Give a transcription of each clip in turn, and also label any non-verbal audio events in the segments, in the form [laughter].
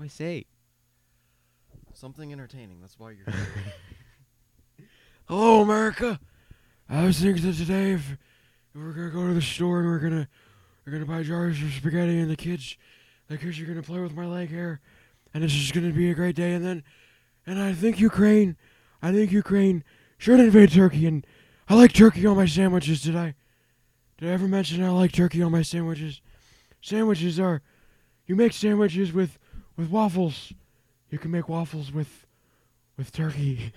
do I say? Something entertaining. That's why you're here. [laughs] Hello, America. I was thinking that today if, if we're gonna go to the store and we're gonna we're gonna buy jars of spaghetti and the kids the kids are gonna play with my leg hair and it's just gonna be a great day and then and I think Ukraine I think Ukraine should invade Turkey and I like turkey on my sandwiches. Did I did I ever mention I like turkey on my sandwiches? Sandwiches are you make sandwiches with with waffles. You can make waffles with with turkey.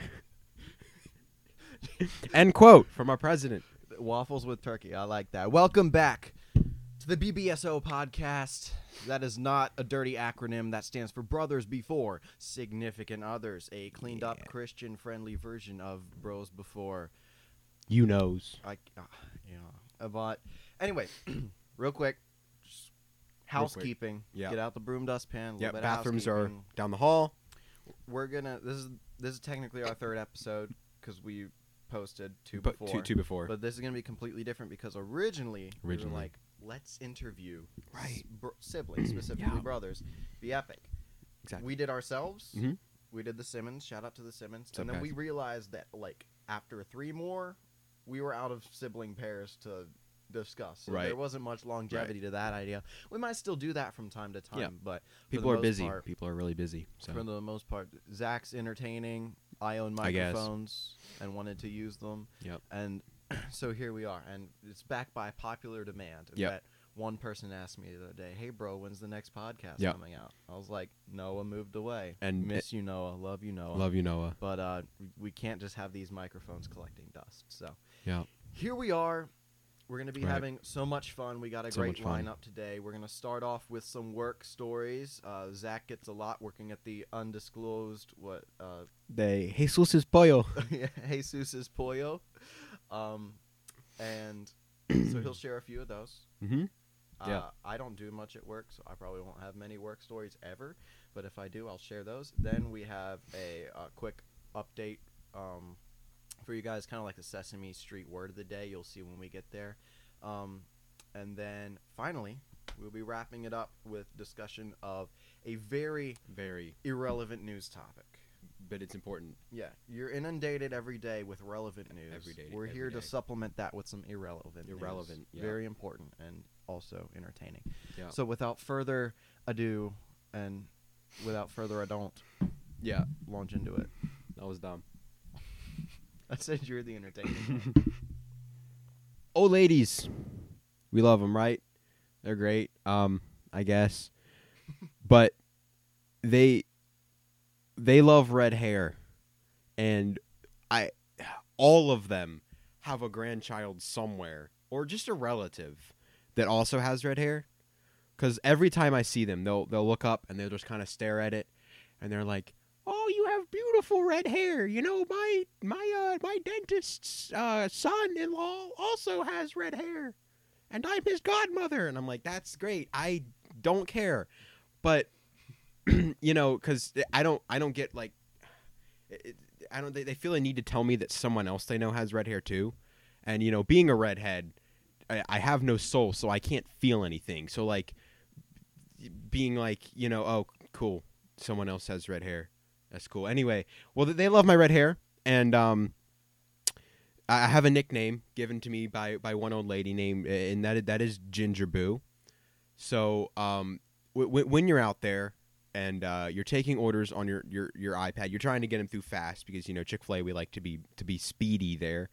[laughs] End quote from our president. Waffles with turkey. I like that. Welcome back to the BBSO podcast. That is not a dirty acronym. That stands for Brothers Before Significant Others, a cleaned up Yeah. Christian friendly version of Bros Before. You knows. I, uh, you know, uh, but anyway, [clears throat] real quick, just housekeeping. Yeah. Get out the broom dustpan. Yeah, bathrooms are down the hall. We're gonna. This is this is technically our third episode because we posted two but before. two two before. But this is gonna be completely different because originally, we were Originally. like, let's interview Right. br- siblings, [clears throat] specifically Yeah. brothers. Be epic. exactly. We did ourselves. Mhm. We did the Simmons. Shout out to the Simmons. What's up, and then guys? we realized that like after three more, we were out of sibling pairs to discuss. So Right. There wasn't much longevity to that idea. We might still do that from time to time, Yeah. but People are busy. part- People are really busy. So for the most part, Zach's entertaining. I own I microphones and wanted to use them. Yep. And [clears throat] so here we are, and it's backed by popular demand. Yep. That one person asked me the other day, "Hey, bro, when's the next podcast Yep. coming out?" I was like, "Noah moved away, And miss you, Noah. Love you, Noah. love you, Noah. But uh, we can't just have these microphones collecting dust. So Yeah. here we are. We're going to be Right. having so much fun. We got a So great much fun. lineup today. We're going to start off with some work stories. Uh, Zach gets a lot working at the undisclosed what uh, De Jesus is pollo. [laughs] Jesus's Pollo, um, and [clears throat] so he'll share a few of those. mm-hmm. Uh, Yeah. I don't do much at work, so I probably won't have many work stories ever. But if I do, I'll share those. Then we have a, uh quick update um, for you guys, kind of like the Sesame Street word of the day. You'll see when we get there. Um, and then finally, we'll be wrapping it up with discussion of a very Very, irrelevant news topic. but it's important. Yeah, you're inundated every day with relevant news. Every day- We're every here to supplement that with some irrelevant. news. Irrelevant, yeah. Very important and also entertaining. Yeah. So without further ado, and without further ado, Yeah, launch into it. that was dumb. I said you're the entertainer. [laughs] oh, ladies, we love them, right? They're great. Um, I guess, [laughs] but they they love red hair, and I all of them have a grandchild somewhere or just a relative that also has red hair. Because every time I see them, they'll they'll look up and they'll just kind of stare at it, and they're like, "Oh, you have beautiful red hair. You know, my my uh my dentist's uh, son-in-law also has red hair, and I'm his godmother." And I'm like, "That's great. I don't care," but [clears throat] you know, because I don't I don't get like, I don't they, they feel a need to tell me that someone else they know has red hair too, and you know, being a redhead, I, I have no soul, so I can't feel anything. So like, being like, you know, oh, cool, someone else has red hair. That's cool. Anyway, well, they love my red hair, and um, I have a nickname given to me by by one old lady named, and that that is Ginger Boo. So, um, w- when you're out there and uh, you're taking orders on your, your your iPad, you're trying to get them through fast because you know Chick Fil A we like to be to be speedy there,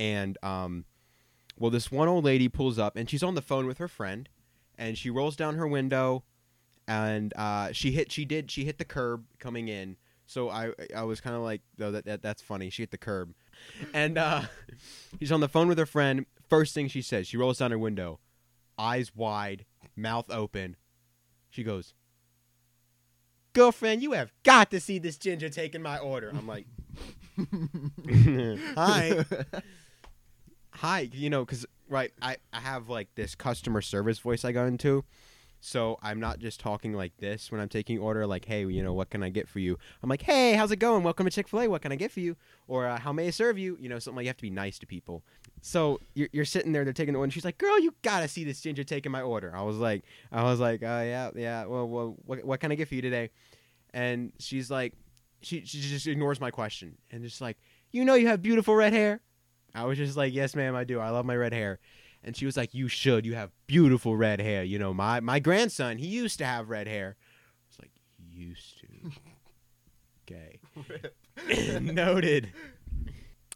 and um, well, this one old lady pulls up and she's on the phone with her friend, and she rolls down her window, and uh, she hit she did she hit the curb coming in. So I I was kind of like, though that, that that's funny. She hit the curb, and uh, [laughs] she's on the phone with her friend. First thing she says, she rolls down her window, eyes wide, mouth open. She goes, "Girlfriend, you have got to see this ginger taking my order." I'm like, [laughs] "Hi." hi you know because right I, I have like this customer service voice i go into So I'm not just talking like this when I'm taking order, like, hey, you know, what can I get for you? I'm like, hey, how's it going? Welcome to Chick fil A. What can I get for you? Or uh, how may I serve you? You know, something like you have to be nice to people. So you're, you're sitting there, they're taking the order, and she's like, girl, you gotta see this ginger taking my order. I was like, I was like, oh, yeah, yeah, well, well what, what can I get for you today? And she's like, she, she just ignores my question and just like, you know, you have beautiful red hair. I was just like, yes, ma'am, I do. I love my red hair. And she was like, you should. You have beautiful red hair. You know, my my grandson, he used to have red hair. I was like, used to. Okay. [laughs] Noted.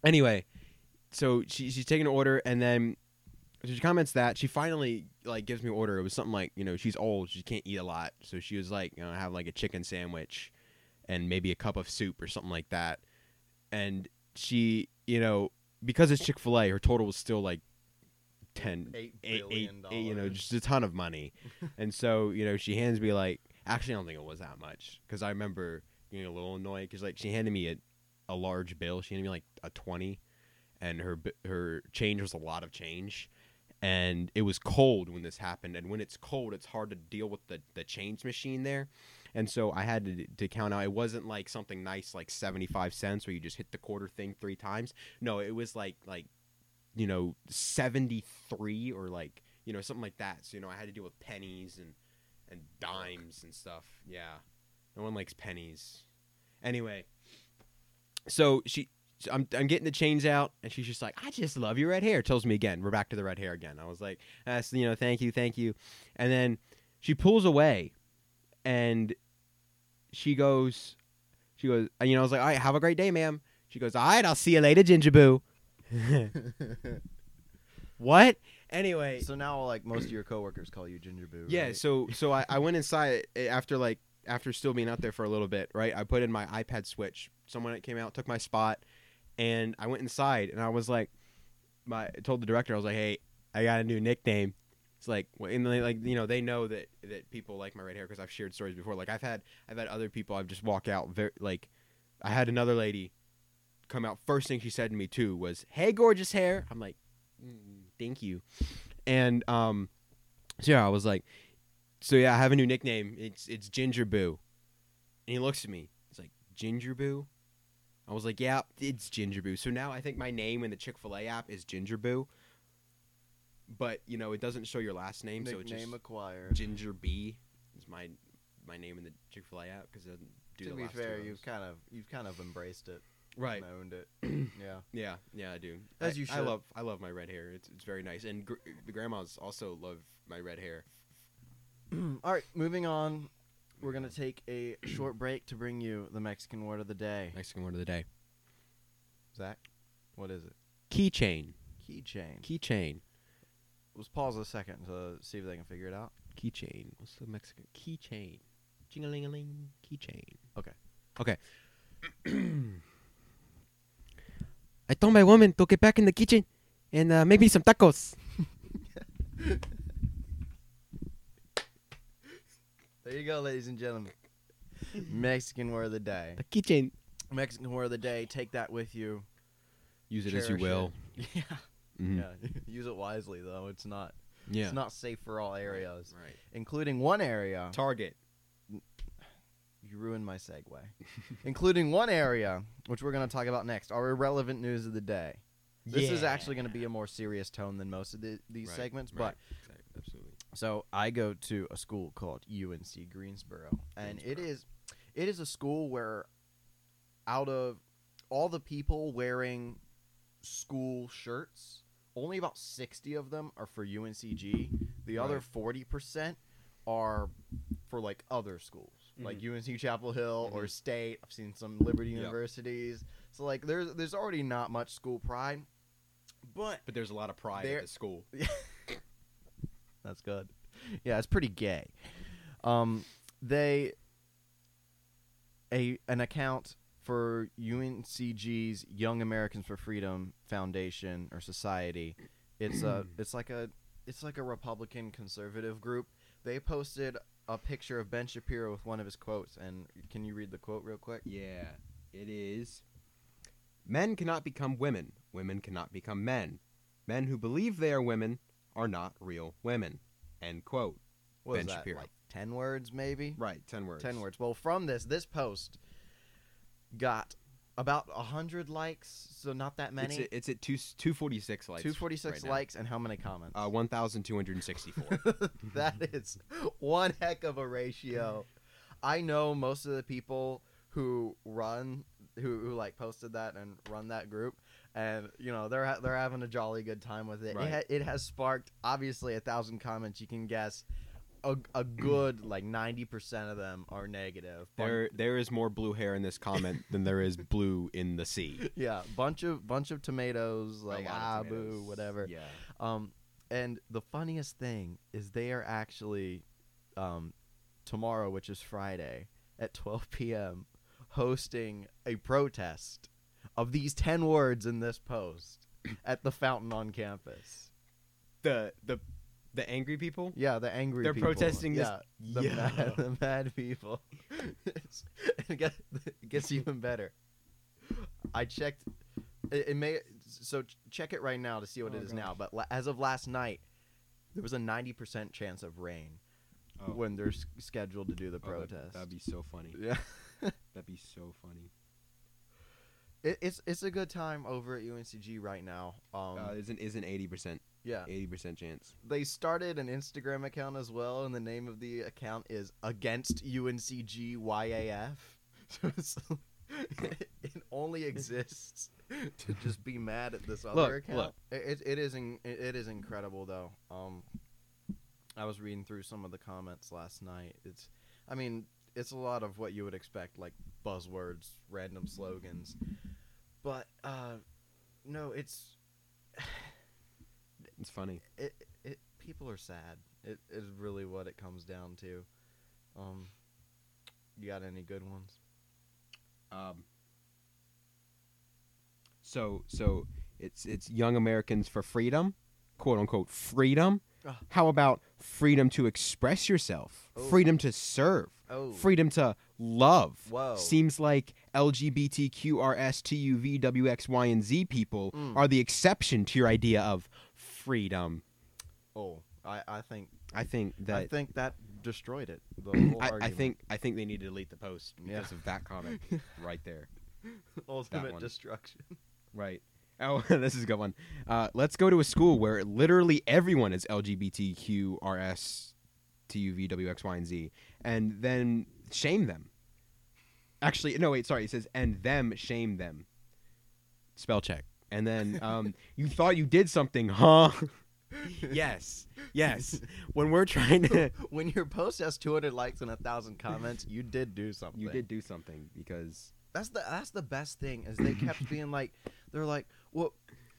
Anyway, so she, she's taking an order, and then she comments that she finally like gives me an order. It was something like you know she's old, she can't eat a lot, so she was like you know have like a chicken sandwich, and maybe a cup of soup or something like that. And she you know because it's Chick Fil A, her total was still like ten Eight eight, eight, eight, you know, just a ton of money. and so, you know, she hands me like, actually, I don't think it was that much because I remember getting a little annoyed because like she handed me a, a large bill. She handed me like a twenty, and her her change was a lot of change, and it was cold when this happened. And when it's cold, it's hard to deal with the the change machine there. And so I had to, to count out. It wasn't like something nice like seventy five cents where you just hit the quarter thing three times. No, it was like like you know 73 or like you know something like that. So you know i had to deal with pennies and and dimes and stuff. Yeah. No one likes pennies. Anyway so she I'm, I'm getting the chains out and she's just like i just love your red hair. Tells me again we're back to the red hair again. I was like that's you know thank you thank you. And then she pulls away and she goes she goes you know i was like all right have a great day ma'am. She goes all right i'll see you later ginger boo [laughs] what? Anyway, so now, like most of your coworkers call you Ginger Boo. yeah. right? So so I, I went inside eh, after like after still being out there for a little bit, right? I put in my iPad switch. Someone that came out took my spot, and I went inside and I was like, my I told the director I was like, hey, I got a new nickname. It's like, well, and they, like you know, they know that that people like my red hair because I've shared stories before. Like I've had I've had other people I've just walk out very like, I had another lady come out. First thing she said to me too was, "Hey, gorgeous hair." I'm like, mm, "Thank you," and um, so yeah, I was like, "So yeah, I have a new nickname. It's it's Ginger Boo," and he looks at me. He's like, "Ginger Boo." I was like, "Yeah, it's Ginger Boo." So now I think my name in the Chick Fil A app is Ginger Boo, but you know it doesn't show your last name, so it's just acquired. Ginger B is my my name in the Chick Fil A app because it doesn't do to the be last fair, you've kind of you've kind of embraced it, right. and owned it. [clears throat] yeah. Yeah, yeah, I do. As I, you I love I love my red hair. It's it's very nice, and gr- the grandmas also love my red hair. [clears throat] All right, moving on. We're gonna take a [clears throat] short break to bring you the Mexican word of the day. Mexican word of the day: Zach, what is it? keychain. Keychain. Keychain. Let's pause a second to see if they can figure it out. Keychain. What's the Mexican keychain? Jing-a-ling-a-ling. Keychain. Okay. Okay. I told my woman to get back in the kitchen and uh, make me some tacos. [laughs] There you go, ladies and gentlemen. Mexican word of the day. The keychain. Mexican word of the day. Take that with you. Use it as you will. it. [laughs] Yeah. Mhm. Yeah. [laughs] Use it wisely though. It's not. Yeah. It's not safe for all areas, Right. including one area. Target. You ruined my segue. including one area, which we're going to talk about next, our irrelevant news of the day. This is actually going to be a more serious tone than most of the, these Right, segments, right. but Exact- absolutely. so I go to a school called UNC Greensboro, and it Greensboro. is it is a school where out of all the people wearing school shirts, only about 60 of them are for UNCG. The other Right. 40% are for like other schools, like UNC Chapel Hill or Mhm. State. I've seen some Liberty Yep. universities. So like there's there's already not much school pride. But But there's a lot of pride at the school. [laughs] That's good. Yeah, it's pretty gay. Um, they a an account for UNCG's Young Americans for Freedom Foundation or Society. It's a [clears throat] it's like a it's like a Republican conservative group. They posted a picture of Ben Shapiro with one of his quotes, and can you read the quote real quick? Yeah, it is. Men cannot become women. Women cannot become men. Men who believe they are women are not real women. End quote. what Ben that, Shapiro. like ten words maybe. right, ten words. Ten words. Well, from this, this post got about hundred likes, so not that It's many. at, it's at two two forty six likes. Two forty six right now. likes, and how many comments? Uh, one thousand two hundred and sixty four. [laughs] that is one heck of a ratio. I know most of the people who run, who, who like posted that and run that group, and you know they're ha- they're having a jolly good time with it. Right. It, ha- it has sparked obviously a thousand comments. You can guess a, a good like ninety percent of them are negative. Bun- there there is more blue hair in this comment [laughs] than there is blue in the sea. yeah, bunch of bunch of tomatoes, like A lot ah of boo, whatever. Yeah. Um, and the funniest thing is they are actually, um, tomorrow, which is Friday at 12 p.m., hosting a protest of these 10 words in this post at the fountain on campus. The the the angry people. Yeah, the angry They're people. protesting this- Yeah, the, Yeah. Mad, [laughs] the mad people. [laughs] It, gets, it gets even better. I checked. It, it may so ch- check it right now to see what Oh, it is now. gosh. But la- as of last night, there was a ninety percent chance of rain Oh. when they're s- scheduled to do the Oh, that- protest. that'd be so funny. yeah, [laughs] That'd be so funny. it, it's it's a good time over at UNCG right now. Um, uh, isn't isn't eighty percent yeah, eighty percent chance. they started an Instagram account as well, and the name of the account is Against UNCG YAF. [laughs] So it's, [laughs] it only exists to just be mad at this other Look, account. look. It, it, it is in, it, it is incredible though. Um, I was reading through some of the comments last night. It's, I mean, it's a lot of what you would expect, like buzzwords, random slogans, but uh, no, it's It's funny. it, it people are sad. It is really what it comes down to. Um, you got any good ones? Um. So so it's it's young Americans for freedom, quote unquote freedom. How about freedom to express yourself, Oh. freedom to serve, Oh, freedom to love? Whoa. Seems like LGBTQRS TUV and Z people Mm. are the exception to your idea of freedom. oh, I, I think I think that I think that destroyed it. The [clears throat] whole I, I think I think they need to delete the post Yeah. because of that comment [laughs] right there. ultimate destruction. Right. Oh, [laughs] this is a good one. Uh, let's go to a school where literally everyone is LGBTQRS, TUV, and Z, and then shame them. Actually, no, wait, sorry. It says, and them shame them. Spell check. And then um, you thought you did something, huh? [laughs] yes, yes. When we're trying to, [laughs] when your post has 200 likes and a thousand comments, you did do something. you did do something because That's the that's the best thing is they kept being like, they're like, what,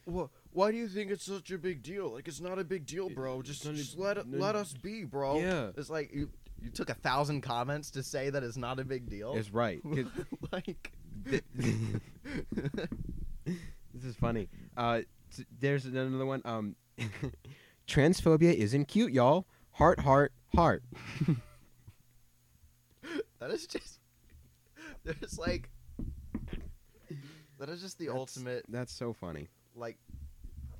what, why do you think it's such a big deal? Like it's not a big deal, bro. Just, just let it, let us be, bro. Yeah. It's like you you took a thousand comments to say that it's not a big deal. it's right. [laughs] like, this is funny. Uh, t- there's another one. Um, [laughs] transphobia isn't cute, y'all. Heart, heart, heart. [laughs] that is just there's like that is just the That's- ultimate That's so funny. like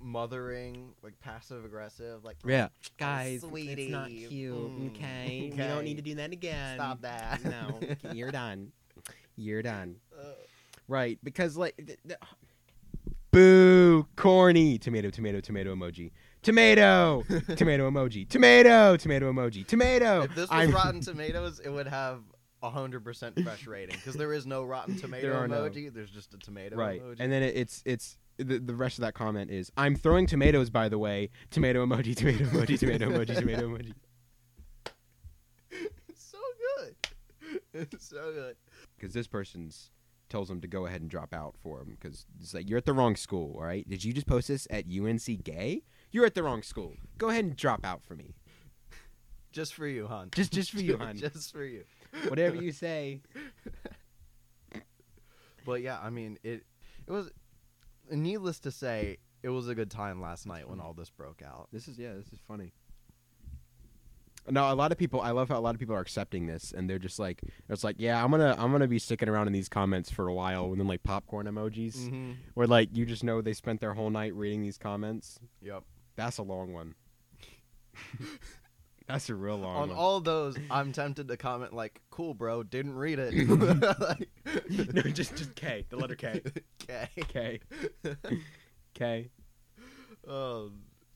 mothering, like passive aggressive, like Yeah. Guys, it's not cute, okay? We don't need to do that again. stop that. No, [laughs] you're done. You're done. Uh, Right, because like, th- th- boo, corny. Tomato, tomato, tomato emoji. Tomato, [laughs] tomato emoji. Tomato, tomato emoji. Tomato. if this was I'm- Rotten [laughs] Tomatoes, it would have a hundred percent fresh rating because there is no Rotten [laughs] Tomato There are no. emoji. There's just a tomato right, emoji. and then it, it's it's the, the rest of that comment is I'm throwing tomatoes by the way. Tomato emoji. Tomato emoji. Tomato emoji. Tomato emoji. it's so good. It's so good. because this person's tells them to go ahead and drop out for him because it's like you're at the wrong school all right did you just post this at unc gay you're at the wrong school go ahead and drop out for me Just for you, hon. just just for you [laughs] hon just for you. whatever you say [laughs] But yeah, I mean it. It was needless to say, it was a good time last night when all this broke out. this is yeah this is funny no a lot of people i love how a lot of people are accepting this and they're just like it's like yeah i'm gonna i'm gonna be sticking around in these comments for a while and then like popcorn emojis Mm-hmm. where like you just know they spent their whole night reading these comments Yep. that's a long one [laughs] That's a real long On one. all those, I'm tempted to comment like, "Cool, bro, didn't read it." Like- [laughs] no, [laughs] just just K, the letter K. K. K. K. Oh,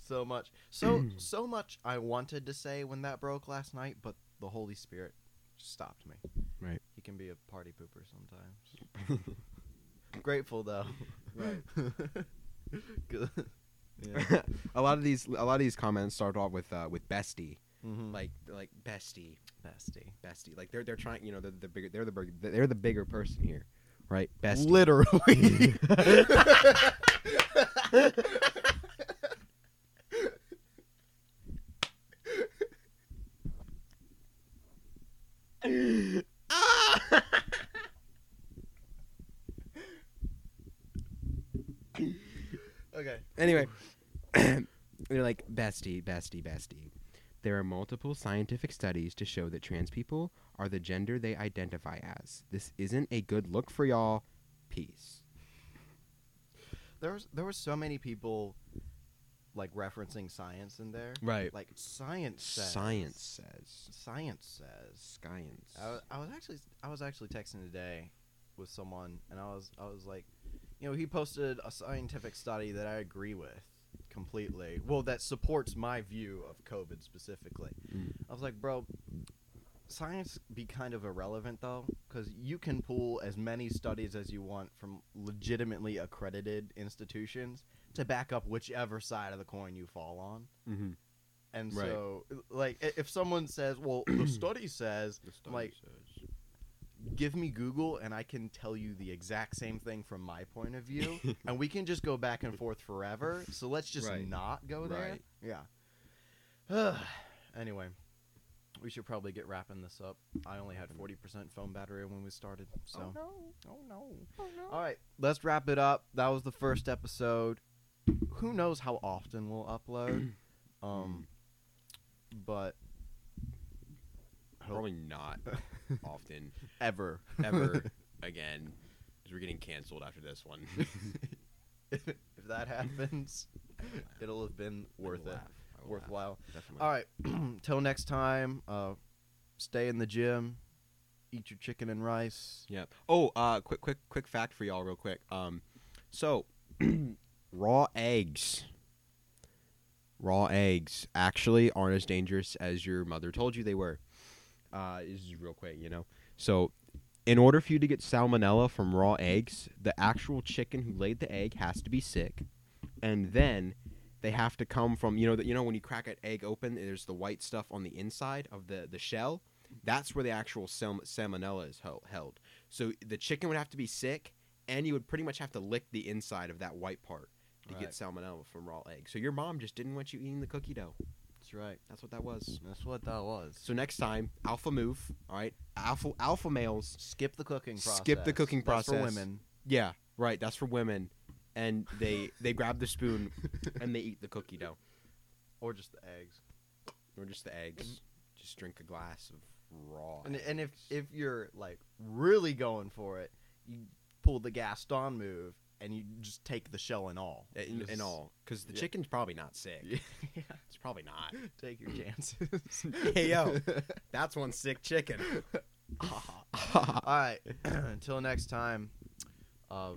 so much. So so much I wanted to say when that broke last night, but the Holy Spirit stopped me. Right. He can be a party pooper sometimes. [laughs] Grateful though. Right. [laughs] Good. Yeah. [laughs] a lot of these a lot of these comments start off with uh, with bestie, Mhm. like like bestie, bestie. bestie. Like they're they're trying, you know, they're the bigger they're the bigger, they're the bigger person here, right? Bestie. Literally. okay. Anyway, they're like bestie, bestie, bestie. There are multiple scientific studies to show that trans people are the gender they identify as. This isn't a good look for y'all. Peace. There was there were so many people like referencing science in there. Right. Like science says. Science says. Science says. Science. I was, I was actually I was actually texting today with someone, and I was I was like, you know, he posted a scientific study that I agree with completely. Well, that supports my view of COVID specifically. Mm. I was like, bro, science be kind of irrelevant though, because you can pull as many studies as you want from legitimately accredited institutions to back up whichever side of the coin you fall on. Mm-hmm. And Right. so, like, if someone says, "Well, the [clears throat] study says," I'm like, give me Google and I can tell you the exact same thing from my point of view, [laughs] and we can just go back and forth forever. So let's just Right. not go there. Right. Yeah. [sighs] anyway, we should probably get wrapping this up. I only had forty percent phone battery when we started, so. no. Oh no. Oh no! All right, let's wrap it up. That was the first episode. Who knows how often we'll upload? [clears throat] Um, but hope Probably not [laughs] often ever, ever [laughs] again. Because we're getting canceled after this one. [laughs] if, that happens, it'll have been worth it, laugh. I will laugh. worthwhile. Definitely. All right, [clears throat] till next time. Uh, stay in the gym, eat your chicken and rice. Yeah. Oh, uh, quick, quick, quick fact for y'all, real quick. Um, so [clears throat] raw eggs, raw eggs actually aren't as dangerous as your mother told you they were. Uh, this is real quick, you know. So, in order for you to get salmonella from raw eggs, the actual chicken who laid the egg has to be sick, and then they have to come from you know that you know when you crack an egg open, there's the white stuff on the inside of the the shell. That's where the actual sal- salmonella is hel- held. So the chicken would have to be sick, and you would pretty much have to lick the inside of that white part to Right. get salmonella from raw eggs. So your mom just didn't want you eating the cookie dough. That's right. That's what that was. That's what that was. So next time, alpha move. All right, alpha alpha males. skip the cooking process. Skip the cooking That's for process. women. Yeah, right. That's for women, and they [laughs] they grab the spoon and they eat the cookie dough or just the eggs. or just the eggs. Just drink a glass of raw. And, and if eggs. if you're like really going for it, you pull the Gaston move and you just take the shell and all. in, in Just- all, because the yeah. chicken's probably not sick. Yeah. [laughs] It's probably not. [laughs] Take your chances. [laughs] Hey, yo. That's one sick chicken. All right. [clears throat] Until next time. Uh,